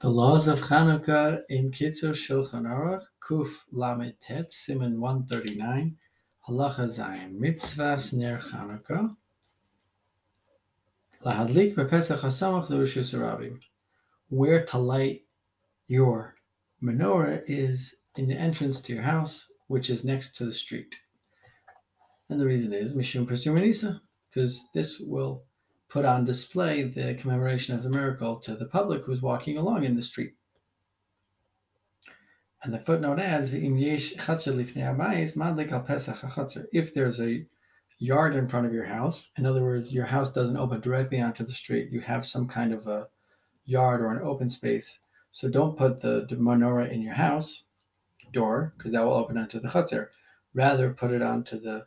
The Laws of Chanukah in Kitzur Shulchan Aruch, Kuf Lamed Tet, Siman 139, Halacha Zayin, Mitzvahs Ner Chanukah, Lahadlik Bepesach HaSamach L'Rishus Rabim. Where to light your menorah is in the entrance to your house, which is next to the street. And the reason is Mishum Persumanisa, because this will put on display the commemoration of the miracle to the public who's walking along in the street. And the footnote adds, if there's a yard in front of your house, in other words, your house doesn't open directly onto the street, you have some kind of a yard or an open space. So don't put the, menorah in your house door, because that will open onto the chutzner. Rather, put it onto the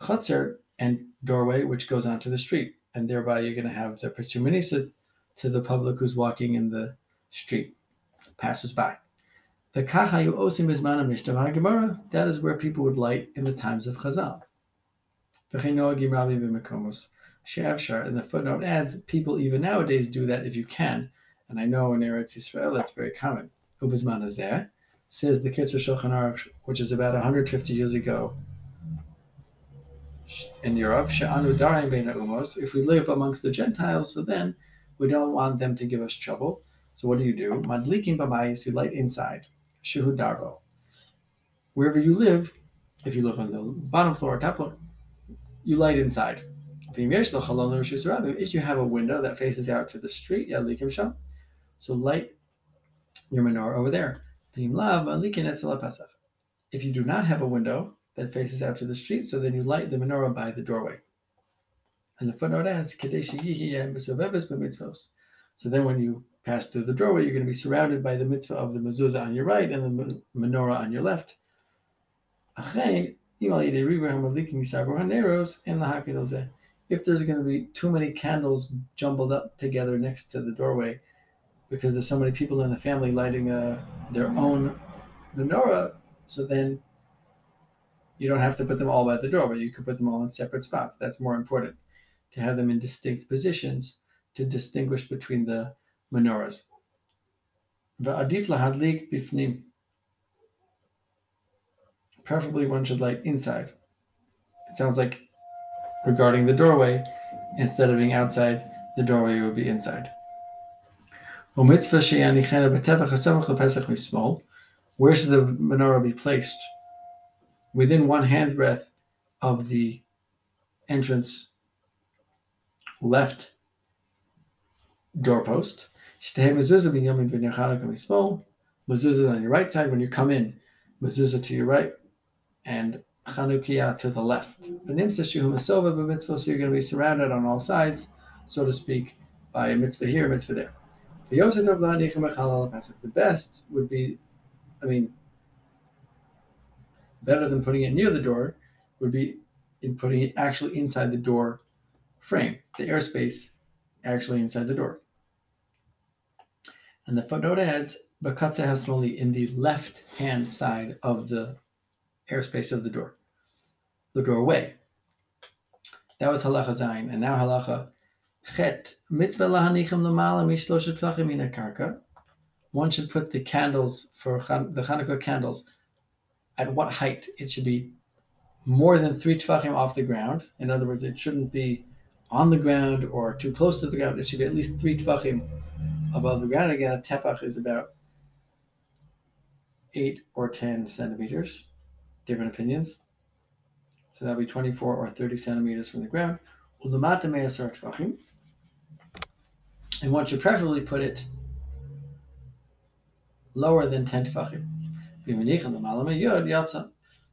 chutzner and doorway, which goes onto the street and thereby you're going to have the Persuminisa to the public who's walking in the street, passers by. The Kachayu Osim Mishnah Gemara, that is where people would light in the times of Chazal. And the footnote adds, people even nowadays do that if you can, and I know in Eretz Yisrael that's very common. Ubizman Azeh, says the Kitzur Shulchan Aruch, which is about 150 years ago, in Europe, if we live amongst the Gentiles, so then we don't want them to give us trouble. So what do you do? Madlikin b'mayis, you light inside. Shehu darbo. Wherever you live, if you live on the bottom floor or top floor, you light inside. If you have a window that faces out to the street, so light your menorah over there. If you do not have a window, that faces out to the street, so then you light the menorah by the doorway. And the footnote adds, Kadesh mitzvos. So then when you pass through the doorway, you're going to be surrounded by the mitzvah of the mezuzah on your right and the menorah on your left. If there's going to be too many candles jumbled up together next to the doorway, because there's so many people in the family lighting uh, their own menorah, so then you don't have to put them all by the doorway. You could put them all in separate spots. That's more important to have them in distinct positions to distinguish between the menorahs. Preferably one should light inside. It sounds like regarding the doorway, instead of being outside, the doorway would be inside. Where should the menorah be placed? Within one handbreadth of the entrance left doorpost. Mezuzah on your right side when you come in, mezuzah to your right, and Chanukiah to the left. The So you're going to be surrounded on all sides, so to speak, by a mitzvah here, a mitzvah there. The best would be, I mean, better than putting it near the door would be in putting it actually inside the door frame, the airspace actually inside the door. And the footnote adds, Bakatze Hasmali in the left hand side of the airspace of the door, the doorway. That was halacha zayin, and now halacha chet mitzvah mishloshet karka. One should put the candles for the Hanukkah candles at what height it should be more than three tefachim off the ground. In other words, it shouldn't be on the ground or too close to the ground. It should be at least three tefachim above the ground. Again, a tefach is about eight or ten centimeters. Different opinions. So that'll be 24 or 30 centimeters from the ground. And one should preferably put it lower than 10 tefachim.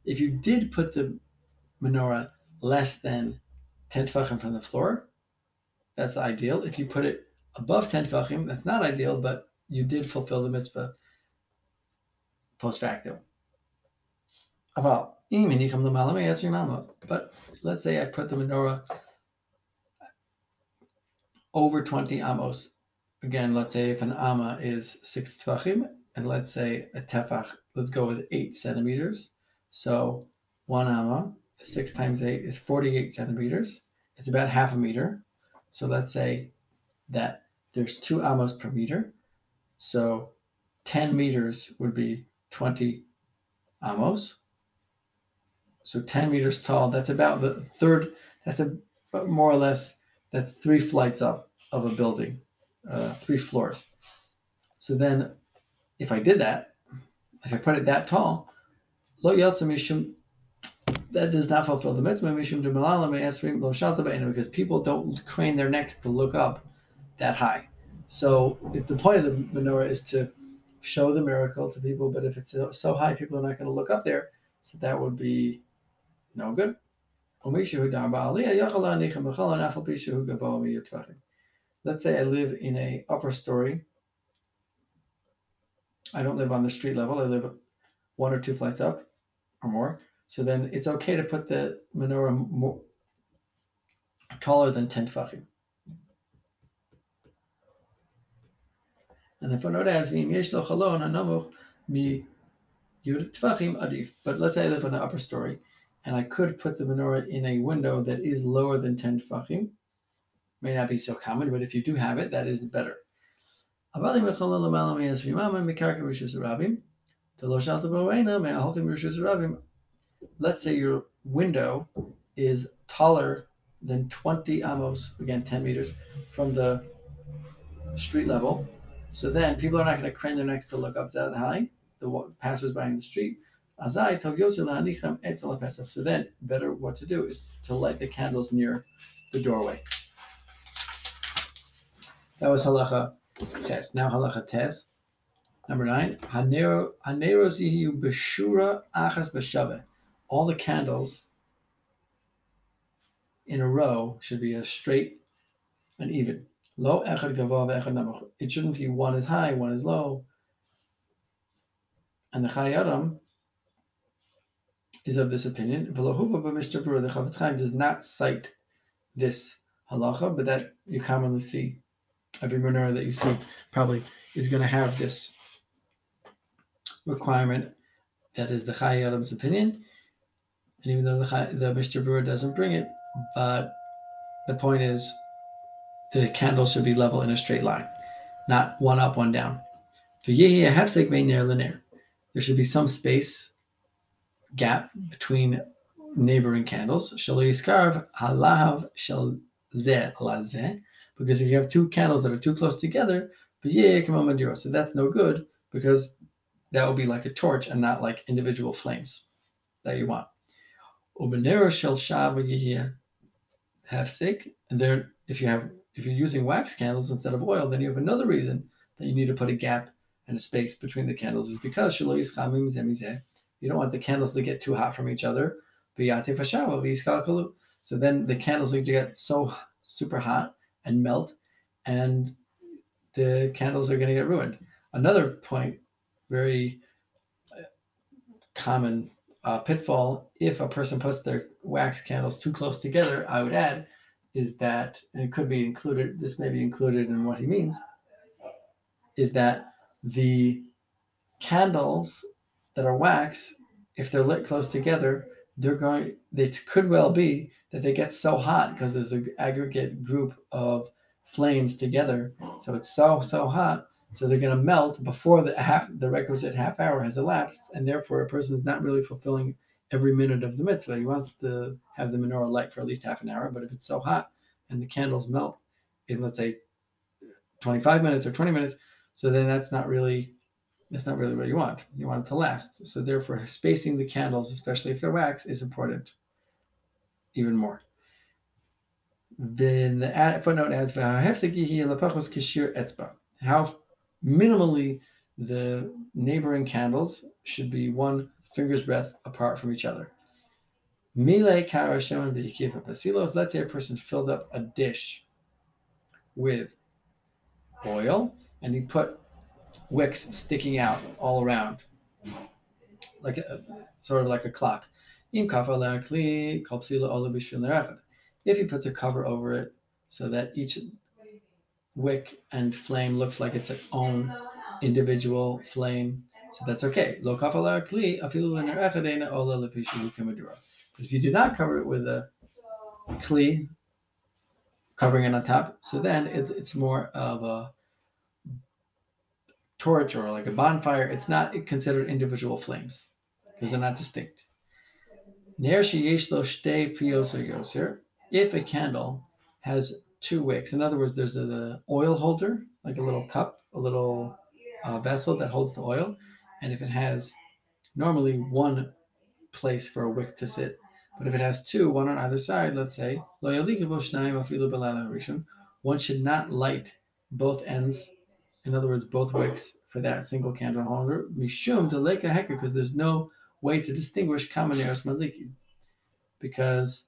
If you did put the menorah less than 10 tefachim from the floor, that's ideal. If you put it above 10 tefachim, that's not ideal, but you did fulfill the mitzvah post facto. About But let's say I put the menorah over 20 amos. Again, let's say if an amma is six tefachim, and let's say a tefach let's go with eight centimeters. So one amma, six times eight is 48 centimeters. It's about half a meter. So let's say that there's two amos per meter. So 10 meters would be 20 amos. So 10 meters tall. That's about the third. That's a more or less. That's three flights up of a building, uh, three floors. So then, if I did that, if I put it that tall, lo mishum, that does not fulfill the mitzvah mishum me'esrim lo because people don't crane their necks to look up that high. So the point of the menorah is to show the miracle to people, but if it's so high, people are not going to look up there. So that would be no good. Let's say I live in a upper story. I don't live on the street level. I live one or two flights up or more. So then it's okay to put the menorah more, taller than 10 tfachim. And the footnote adds, "V'im yesh lo chalon hanamuch mi yud tvachim adif." But let's say I live on the upper story, and I could put the menorah in a window that is lower than ten tvachim. May not be so common, but if you do have it, that is better. Let's say your window is taller than 20 amos, again 10 meters, from the street level, so then people are not going to crane their necks to look up that high, the passers-by in the street. So then, better what to do is to light the candles near the doorway. That was halacha test. Now halacha test. Number nine, haneros beshura achas b'shave. All the candles in a row should be a straight and even. Lo echad gavoa ve'echad namuch. It shouldn't be one is high, one is low. And the Chayei is of this opinion. The Chofetz Chaim does not cite this halacha, but that you commonly see. Every menorah that you see probably is going to have this requirement. That is the Chayei Adam's opinion. And even though the, the Mishnah Berurah doesn't bring it, but the point is the candle should be level in a straight line, not one up, one down. There should be some space, gap between neighboring candles. Because if you have two candles that are too close together, so that's no good because that will be like a torch and not like individual flames that you want. Have sick, and there if you have if you're using wax candles instead of oil, then you have another reason that you need to put a gap and a space between the candles is because you don't want the candles to get too hot from each other. So then the candles need to get so super hot and melt, and the candles are going to get ruined. Another point, very uh, common uh, pitfall, if a person puts their wax candles too close together, I would add, is that, and it could be included, this may be included in what he means, is that the candles that are wax, if they're lit close together, they're going, it could well be that they get so hot because there's an aggregate group of flames together. So it's so, so hot. So they're going to melt before the half, the requisite half hour has elapsed. And therefore, a person is not really fulfilling every minute of the mitzvah. He wants to have the menorah light for at least half an hour, but if it's so hot and the candles melt in let's say 25 minutes or 20 minutes, so then that's not really that's not really what you want. You want it to last. So therefore, spacing the candles, especially if they're wax, is important even more. Then the footnote adds how minimally the neighboring candles should be one finger's breadth apart from each other. Let's say a person filled up a dish with oil and he put wicks sticking out all around, like a, sort of like a clock. If he puts a cover over it so that each wick and flame looks like its own individual flame, so that's okay. If you do not cover it with a kli, covering it on top, so then it, it's more of a torch or like a bonfire, it's not considered individual flames because they're not distinct. Ner sheyesh lo shtei piyos or. If a candle has two wicks, in other words, there's a, the oil holder, like a little cup, a little uh, vessel that holds the oil, and if it has normally one place for a wick to sit, but if it has two, one on either side, let's say, one should not light both ends, in other words, both wicks for that single candle holder, mishum deleka hecker, because there's no way to distinguish kamaneros maliki. Because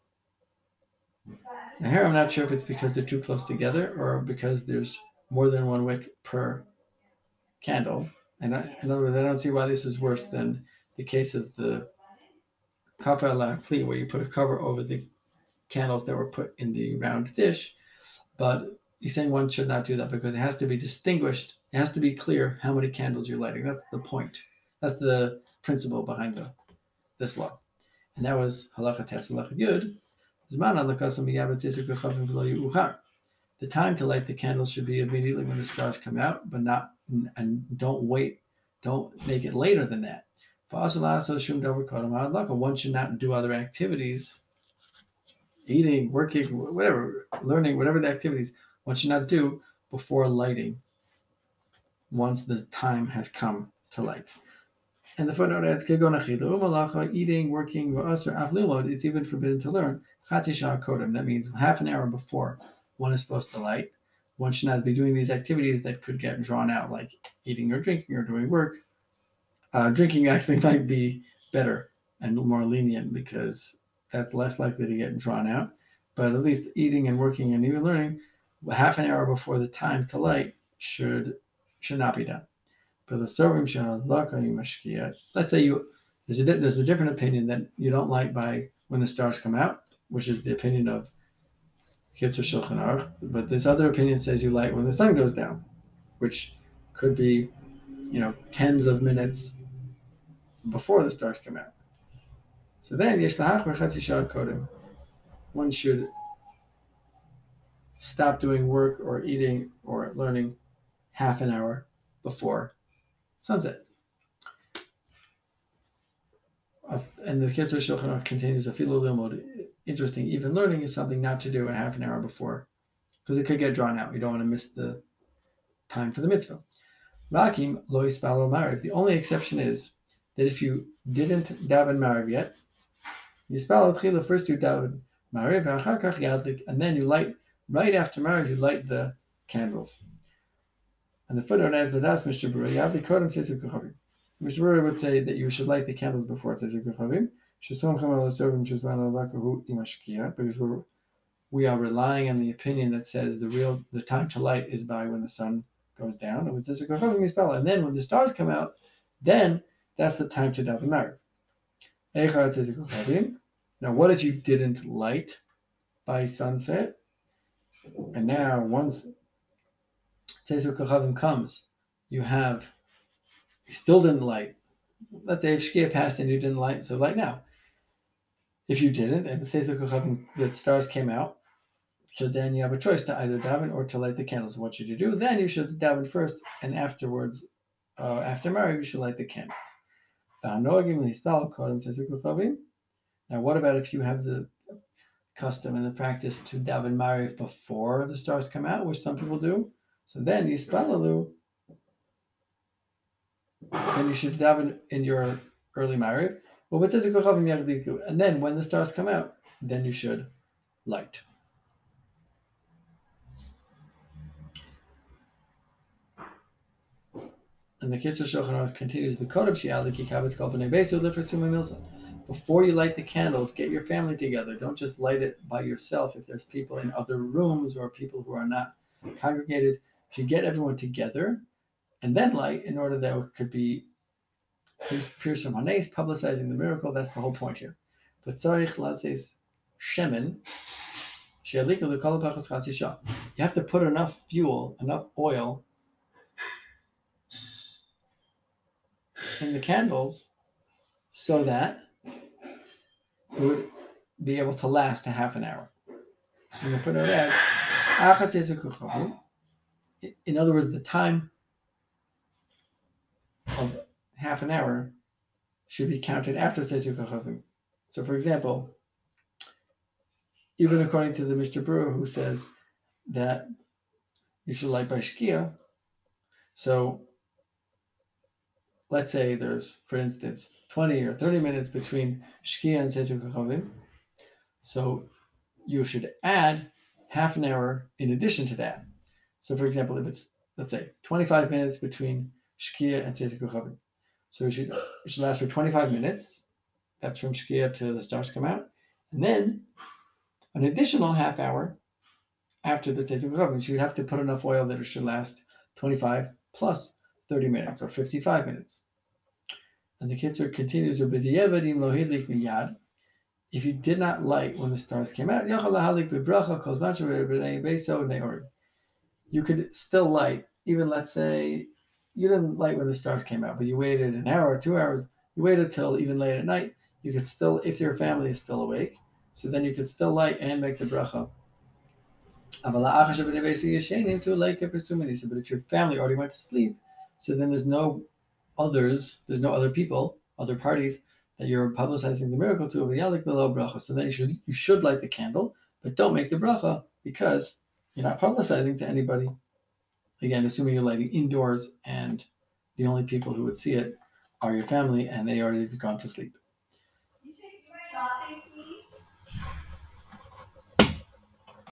here I'm not sure if it's because they're too close together or because there's more than one wick per candle. And I, in other words, I don't see why this is worse than the case of the kafel kli, where you put a cover over the candles that were put in the round dish. But he's saying one should not do that because it has to be distinguished. It has to be clear how many candles you're lighting. That's the point. That's the principle behind the, this law. And that was halacha tes halacha yud. The time to light the candles should be immediately when the stars come out, but not and don't wait. Don't make it later than that. One should not do other activities, eating, working, whatever, learning, whatever the activities, one should not do before lighting once the time has come to light. And the footnote adds, eating, working, it's even forbidden to learn. That means half an hour before one is supposed to light. One should not be doing these activities that could get drawn out, like eating or drinking or doing work uh, drinking actually might be better and more lenient because that's less likely to get drawn out. But at least eating and working and even learning half an hour before the time to light should should not be done. But the serving Let's say you there's a there's a different opinion that you don't light by when the stars come out, which is the opinion of Kitzur Shulchan Aruch. But this other opinion says you light when the sun goes down, which could be, you know, tens of minutes before the stars come out. So then. One should stop doing work or eating or learning half an hour before sunset. And the Kitzur Shulchan continues a limud. Interesting. Even learning is something not to do a half an hour before, because it could get drawn out. You don't want to miss the time for the mitzvah. Rakim lo mariv. The only exception is that if you didn't daven mariv yet, yispal tchila first you daven mariv and then you light right after mariv, you light the candles. And the footnote adds that that's Mishnah Berurah. Mishnah Berurah would say that you should light the candles before tzitzuk kuchavim. Because we're we are relying on the opinion that says the real the time to light is by when the sun goes down, and then when the stars come out, then that's the time to daven mariv. Now, what if you didn't light by sunset? And now, once Tzezik Kochavim comes, you have, you still didn't light. Let's say if Shkia passed and you didn't light, so light now. If you didn't, and Tzezik Kochavim, the stars came out, so then you have a choice to either daven or to light the candles. What should you do? Then you should daven first, and afterwards, uh, after mariv, you should light the candles. Now, what about if you have the custom and the practice to daven mariv before the stars come out, which some people do? So then yispalalu, then you should daven in your early mariv. And then when the stars come out, then you should light. And the Kitzur Shulchan continues the Kodab Shi'al the Kikavitz Kol B'nei Besu Milsa. Before you light the candles, get your family together. Don't just light it by yourself. If there's people in other rooms or people who are not congregated, you should get everyone together and then light in order that it could be Pirsum Hanes, publicizing the miracle. That's the whole point here. But Tzarich Lazes Shemen, you have to put enough fuel, enough oil in the candles so that would be able to last a half an hour. And in other words, the time of half an hour should be counted after Tzetzuk. So, for example, even according to the Mishnah Berurah, who says that you should light by Shkia, so let's say there's, for instance, 20 or 30 minutes between Shkia and Tzetzuk Kachavim, so you should add half an hour in addition to that. So, for example, if it's let's say 25 minutes between Shkia and Tzetzuk Kachavim, so it should it should last for 25 minutes. That's from Shkia to the stars come out, and then an additional half hour after the Tzetzuk Kachavim. So you'd have to put enough oil that it should last 25 plus 30 minutes or 55 minutes. And the Kitzur continues. If you did not light when the stars came out, you could still light, even let's say you didn't light when the stars came out, but you waited an hour or two hours, you waited till even late at night, you could still, if your family is still awake, so then you could still light and make the bracha. But if your family already went to sleep, so then there's no others, there's no other people, other parties that you're publicizing the miracle to of the yalik below bracha. So then you should you should light the candle, but don't make the bracha because you're not publicizing to anybody. Again, assuming you're lighting indoors and the only people who would see it are your family and they already have gone to sleep.